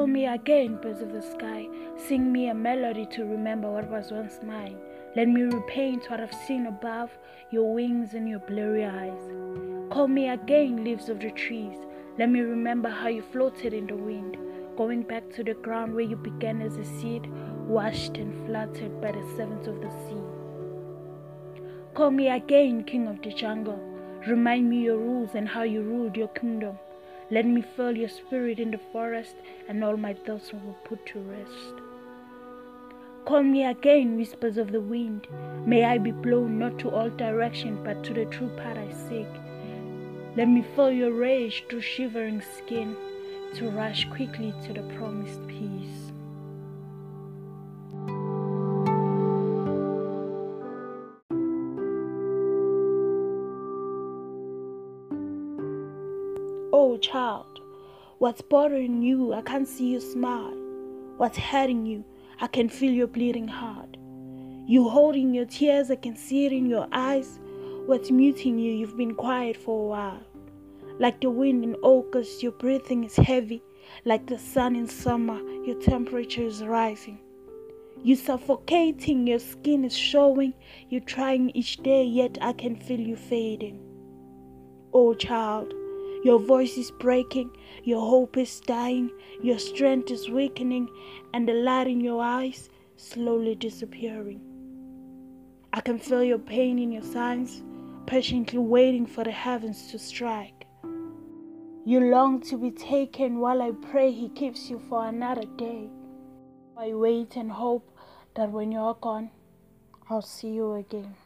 me again, birds of the sky. Sing me a melody to remember what was once mine. Let me repaint what I've seen above your wings and your blurry eyes. Call me again, leaves of the trees. Let me remember how you floated in the wind, going back to the ground where you began as a seed, washed and flattered by the servants of the sea. Call me again, king of the jungle. Remind me your rules and how you ruled your kingdom. Let me feel your spirit in the forest, and all my thoughts will be put to rest. Call me again, whispers of the wind. May I be blown not to all direction, but to the true path I seek. Let me feel your rage through shivering skin, to rush quickly to the promised peace. Oh, child, what's bothering you? I can't see you smile. What's hurting you? I can feel your bleeding heart. You holding your tears, I can see it in your eyes. What's muting you? You've been quiet for a while. Like the wind in August, your breathing is heavy. Like the sun in summer, your temperature is rising. You suffocating, your skin is showing. You're trying each day, yet I can feel you fading. Oh, child, your voice is breaking, your hope is dying, your strength is weakening, and the light in your eyes slowly disappearing. I can feel your pain in your signs, patiently waiting for the heavens to strike. You long to be taken while I pray He keeps you for another day. I wait and hope that when you're gone, I'll see you again.